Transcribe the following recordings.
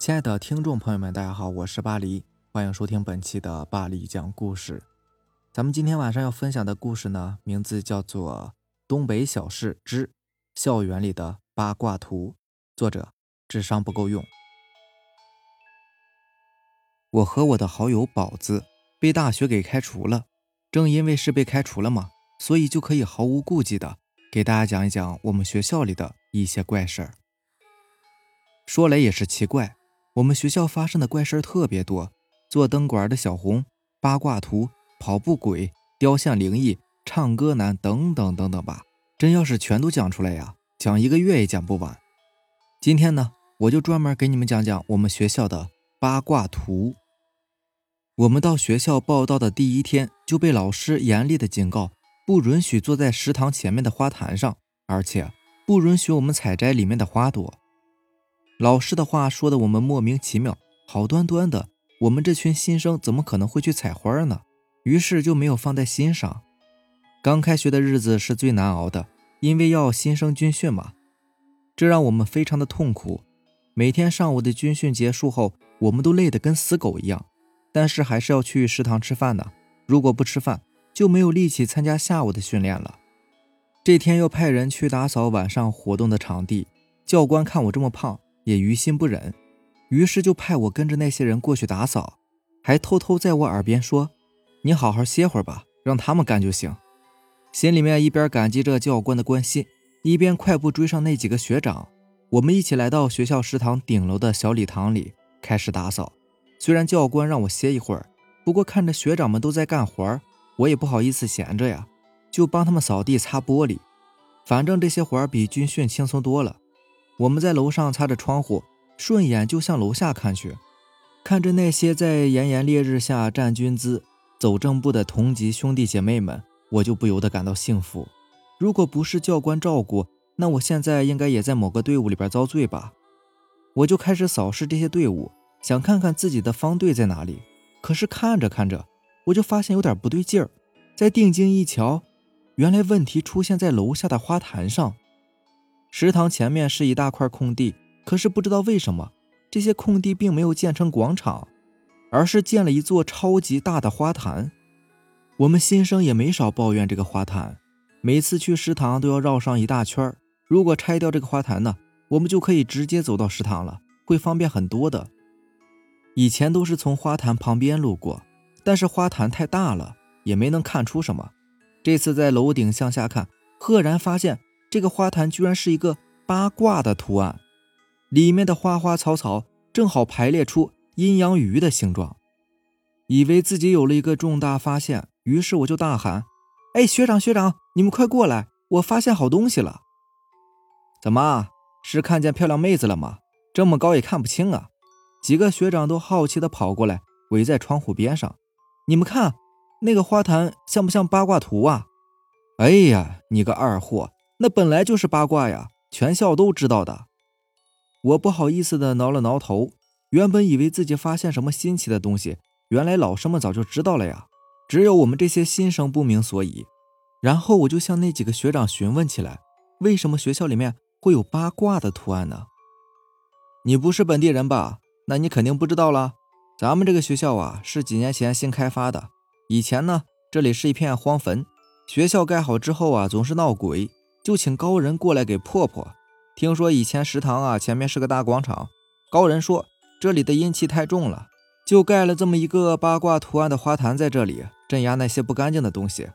亲爱的听众朋友们，大家好，我是巴黎，欢迎收听本期的巴黎讲故事。咱们今天晚上要分享的故事呢，名字叫做《东北小事之校园里的八卦图》，作者智商不够用。我和我的好友宝子被大学给开除了，正因为是被开除了嘛，所以就可以毫无顾忌的给大家讲一讲我们学校里的一些怪事儿。说来也是奇怪，我们学校发生的怪事儿特别多，做灯管的小红、八卦图、跑步鬼、雕像灵异、唱歌男等等等等吧。真要是全都讲出来呀，讲一个月也讲不完。今天呢，我就专门给你们讲讲我们学校的八卦图。我们到学校报道的第一天，就被老师严厉的警告，不允许坐在食堂前面的花坛上，而且不允许我们采摘里面的花朵。老师的话说的我们莫名其妙，好端端的，我们这群新生怎么可能会去采花呢？于是就没有放在心上。刚开学的日子是最难熬的，因为要新生军训嘛，这让我们非常的痛苦。每天上午的军训结束后，我们都累得跟死狗一样，但是还是要去食堂吃饭的。如果不吃饭，就没有力气参加下午的训练了。这天要派人去打扫晚上活动的场地，教官看我这么胖。也于心不忍，于是就派我跟着那些人过去打扫，还偷偷在我耳边说：“你好好歇会儿吧，让他们干就行。”心里面一边感激着教官的关心，一边快步追上那几个学长。我们一起来到学校食堂顶楼的小礼堂里开始打扫。虽然教官让我歇一会儿，不过看着学长们都在干活，我也不好意思闲着呀，就帮他们扫地、擦玻璃。反正这些活儿比军训轻松多了。我们在楼上擦着窗户，顺眼就向楼下看去，看着那些在炎炎烈日下站军姿、走正步的同级兄弟姐妹们，我就不由得感到幸福。如果不是教官照顾，那我现在应该也在某个队伍里边遭罪吧？我就开始扫视这些队伍，想看看自己的方队在哪里。可是看着看着，我就发现有点不对劲儿。再定睛一瞧，原来问题出现在楼下的花坛上。食堂前面是一大块空地，可是不知道为什么，这些空地并没有建成广场，而是建了一座超级大的花坛。我们新生也没少抱怨这个花坛，每次去食堂都要绕上一大圈如果拆掉这个花坛呢，我们就可以直接走到食堂了，会方便很多的。以前都是从花坛旁边路过，但是花坛太大了，也没能看出什么。这次在楼顶向下看，赫然发现。这个花坛居然是一个八卦的图案，里面的花花草草正好排列出阴阳鱼的形状。以为自己有了一个重大发现，于是我就大喊：“哎，学长学长，你们快过来！我发现好东西了！”怎么是看见漂亮妹子了吗？这么高也看不清啊！几个学长都好奇的跑过来，围在窗户边上。你们看，那个花坛像不像八卦图啊？哎呀，你个二货！那本来就是八卦呀，全校都知道的。我不好意思的挠了挠头，原本以为自己发现什么新奇的东西，原来老师们早就知道了呀，只有我们这些新生不明所以。然后我就向那几个学长询问起来，为什么学校里面会有八卦的图案呢？你不是本地人吧？那你肯定不知道了。咱们这个学校啊，是几年前新开发的，以前呢，这里是一片荒坟，学校盖好之后啊，总是闹鬼。就请高人过来给破破。听说以前食堂啊前面是个大广场，高人说这里的阴气太重了，就盖了这么一个八卦图案的花坛在这里镇压那些不干净的东西。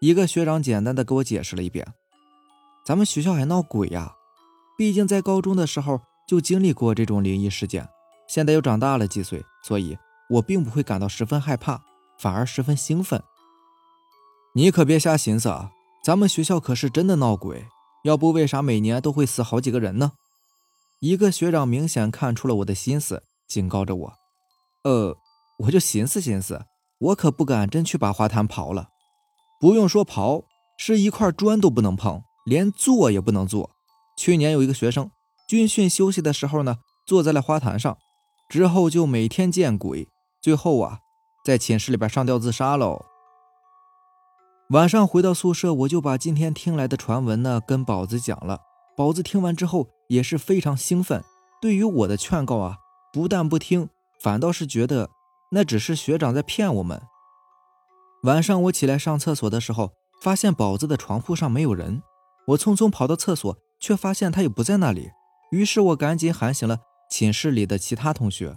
一个学长简单的给我解释了一遍。咱们学校还闹鬼呀？毕竟在高中的时候就经历过这种灵异事件，现在又长大了几岁，所以我并不会感到十分害怕，反而十分兴奋。你可别瞎寻思啊！咱们学校可是真的闹鬼，要不为啥每年都会死好几个人呢？一个学长明显看出了我的心思，警告着我：“呃，我就寻思寻思，我可不敢真去把花坛刨了。不用说刨，是一块砖都不能碰，连坐也不能坐。去年有一个学生军训休息的时候呢，坐在了花坛上，之后就每天见鬼，最后啊，在寝室里边上吊自杀喽。”晚上回到宿舍，我就把今天听来的传闻呢跟宝子讲了。宝子听完之后也是非常兴奋，对于我的劝告啊，不但不听，反倒是觉得那只是学长在骗我们。晚上我起来上厕所的时候，发现宝子的床铺上没有人，我匆匆跑到厕所，却发现他也不在那里。于是我赶紧喊醒了寝室里的其他同学，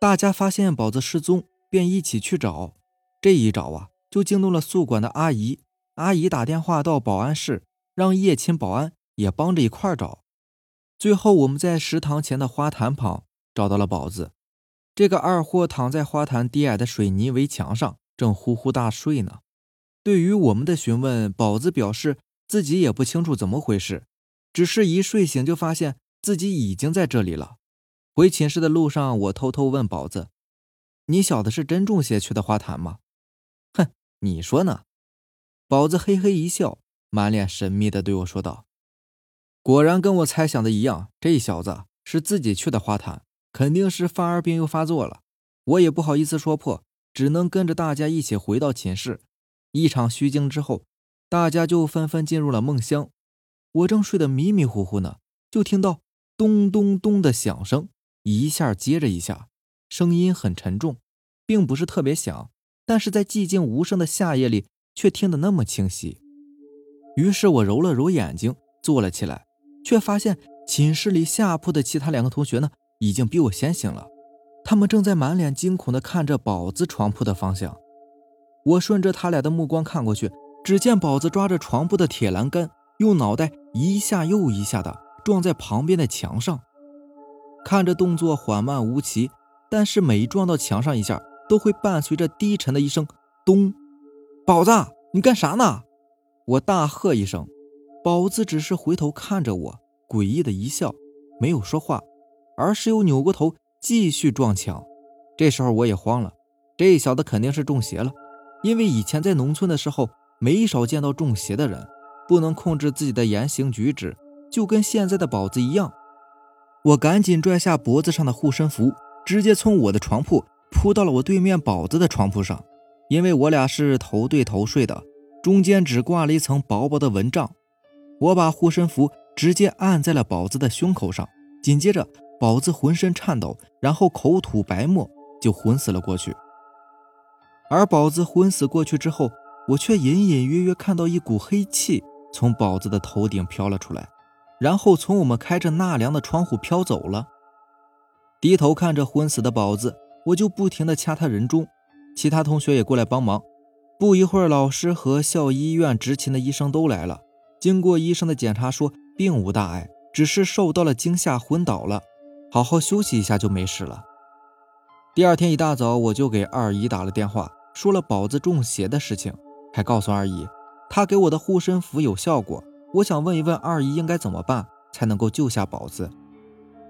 大家发现宝子失踪，便一起去找。这一找啊，就惊动了宿管的阿姨。阿姨打电话到保安室，让叶勤保安也帮着一块儿找。最后，我们在食堂前的花坛旁找到了宝子。这个二货躺在花坛低矮的水泥围墙上，正呼呼大睡呢。对于我们的询问，宝子表示自己也不清楚怎么回事，只是一睡醒就发现自己已经在这里了。回寝室的路上，我偷偷问宝子：“你小子是真中邪去的花坛吗？”“，你说呢？”宝子嘿嘿一笑，满脸神秘的对我说道。果然跟我猜想的一样，这小子是自己去的花坛，肯定是犯二病又发作了。我也不好意思说破，只能跟着大家一起回到寝室。一场虚惊之后，大家就纷纷进入了梦乡。我正睡得迷迷糊糊呢，就听到咚咚咚的响声，一下接着一下，声音很沉重，并不是特别响，但是在寂静无声的夏夜里却听得那么清晰。于是我揉了揉眼睛，坐了起来。却发现寝室里下铺的其他两个同学呢，已经比我先醒了。他们正在满脸惊恐地看着宝子床铺的方向。我顺着他俩的目光看过去，只见宝子抓着床铺的铁栏杆，用脑袋一下又一下地撞在旁边的墙上。看着动作缓慢无奇，但是每撞到墙上一下，都会伴随着低沉的一声“咚”。宝子，你干啥呢？我大喝一声。宝子只是回头看着我，诡异的一笑，没有说话，而是又扭过头继续撞墙。这时候我也慌了，这小子肯定是中邪了，因为以前在农村的时候没少见到中邪的人，不能控制自己的言行举止，就跟现在的宝子一样。我赶紧拽下脖子上的护身符，直接从我的床铺扑到了我对面宝子的床铺上，因为我俩是头对头睡的，中间只挂了一层薄薄的蚊帐。我把护身符直接按在了宝子的胸口上，紧接着宝子浑身颤抖，然后口吐白沫，就昏死了过去。而宝子昏死过去之后，我却隐隐约约看到一股黑气从宝子的头顶飘了出来，然后从我们开着纳凉的窗户飘走了。低头看着昏死的宝子，我就不停地掐他人中，其他同学也过来帮忙。不一会儿，老师和校医院执勤的医生都来了。经过医生的检查，说并无大碍，只是受到了惊吓昏倒了，好好休息一下就没事了。第二天一大早，我就给二姨打了电话，说了宝子中邪的事情，还告诉二姨，她给我的护身符有效果。我想问一问二姨应该怎么办才能够救下宝子。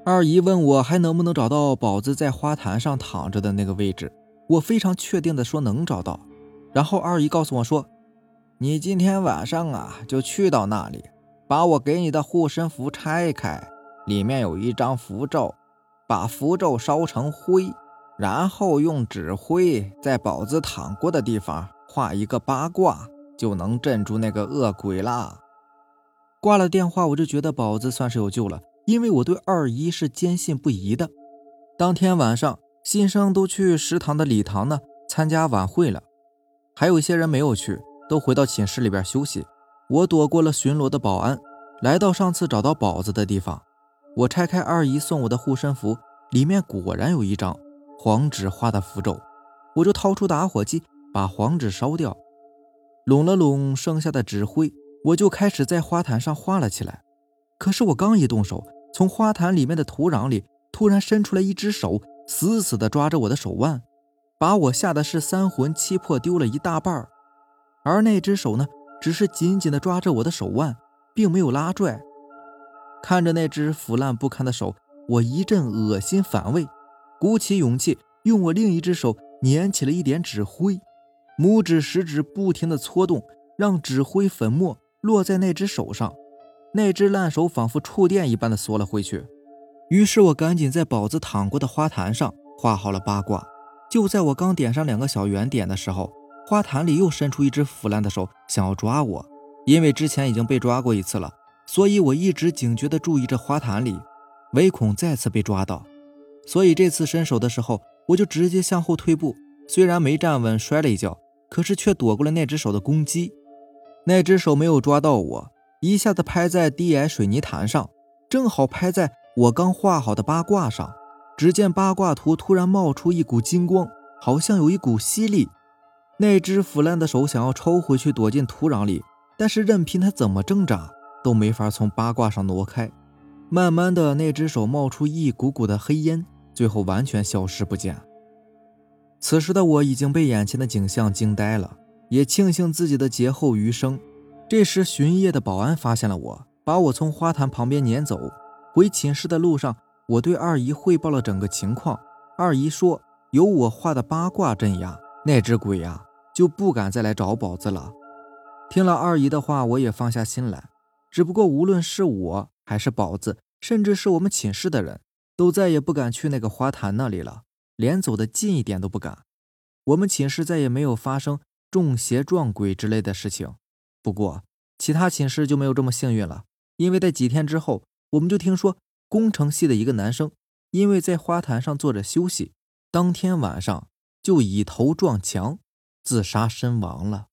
二姨问我还能不能找到宝子在花坛上躺着的那个位置，我非常确定的说能找到。然后二姨告诉我说。你今天晚上啊，就去到那里，把我给你的护身符拆开，里面有一张符咒，把符咒烧成灰，然后用纸灰在宝子躺过的地方画一个八卦，就能镇住那个恶鬼啦。挂了电话，我就觉得宝子算是有救了，因为我对二姨是坚信不疑的。当天晚上，新生都去食堂的礼堂呢参加晚会了，还有一些人没有去。都回到寝室里边休息。我躲过了巡逻的保安，来到上次找到宝子的地方。我拆开二姨送我的护身符，里面果然有一张黄纸画的符咒。我就掏出打火机，把黄纸烧掉，拢了拢剩下的纸灰，我就开始在花坛上画了起来。可是我刚一动手，从花坛里面的土壤里突然伸出来一只手，死死地抓着我的手腕，把我吓得是三魂七魄丢了一大半儿。而那只手呢，只是紧紧地抓着我的手腕，并没有拉拽。看着那只腐烂不堪的手，我一阵恶心反胃，鼓起勇气，用我另一只手捻起了一点纸灰，拇指、食指不停地搓动，让纸灰粉末落在那只手上。那只烂手仿佛触电一般的缩了回去。于是我赶紧在宝子躺过的花坛上画好了八卦。就在我刚点上两个小圆点的时候，花坛里又伸出一只腐烂的手，想要抓我。因为之前已经被抓过一次了，所以我一直警觉地注意着花坛里，唯恐再次被抓到。所以这次伸手的时候，我就直接向后退步。虽然没站稳，摔了一跤，可是却躲过了那只手的攻击。那只手没有抓到我，一下子拍在低矮水泥潭上，正好拍在我刚画好的八卦上。只见八卦图突然冒出一股金光，好像有一股吸力。那只腐烂的手想要抽回去，躲进土壤里，但是任凭他怎么挣扎，都没法从八卦上挪开。慢慢的，那只手冒出一股股的黑烟，最后完全消失不见。此时的我已经被眼前的景象惊呆了，也庆幸自己的劫后余生。这时，巡夜的保安发现了我，把我从花坛旁边撵走。回寝室的路上，我对二姨汇报了整个情况。二姨说，有我画的八卦镇压，那只鬼呀就不敢再来找宝子了。听了二姨的话，我也放下心来。只不过，无论是我还是宝子，甚至是我们寝室的人，都再也不敢去那个花坛那里了。连走得近一点都不敢。我们寝室再也没有发生中邪撞鬼之类的事情。不过，其他寝室就没有这么幸运了，因为在几天之后，我们就听说工程系的一个男生，因为在花坛上坐着休息，当天晚上就以头撞墙自杀身亡了。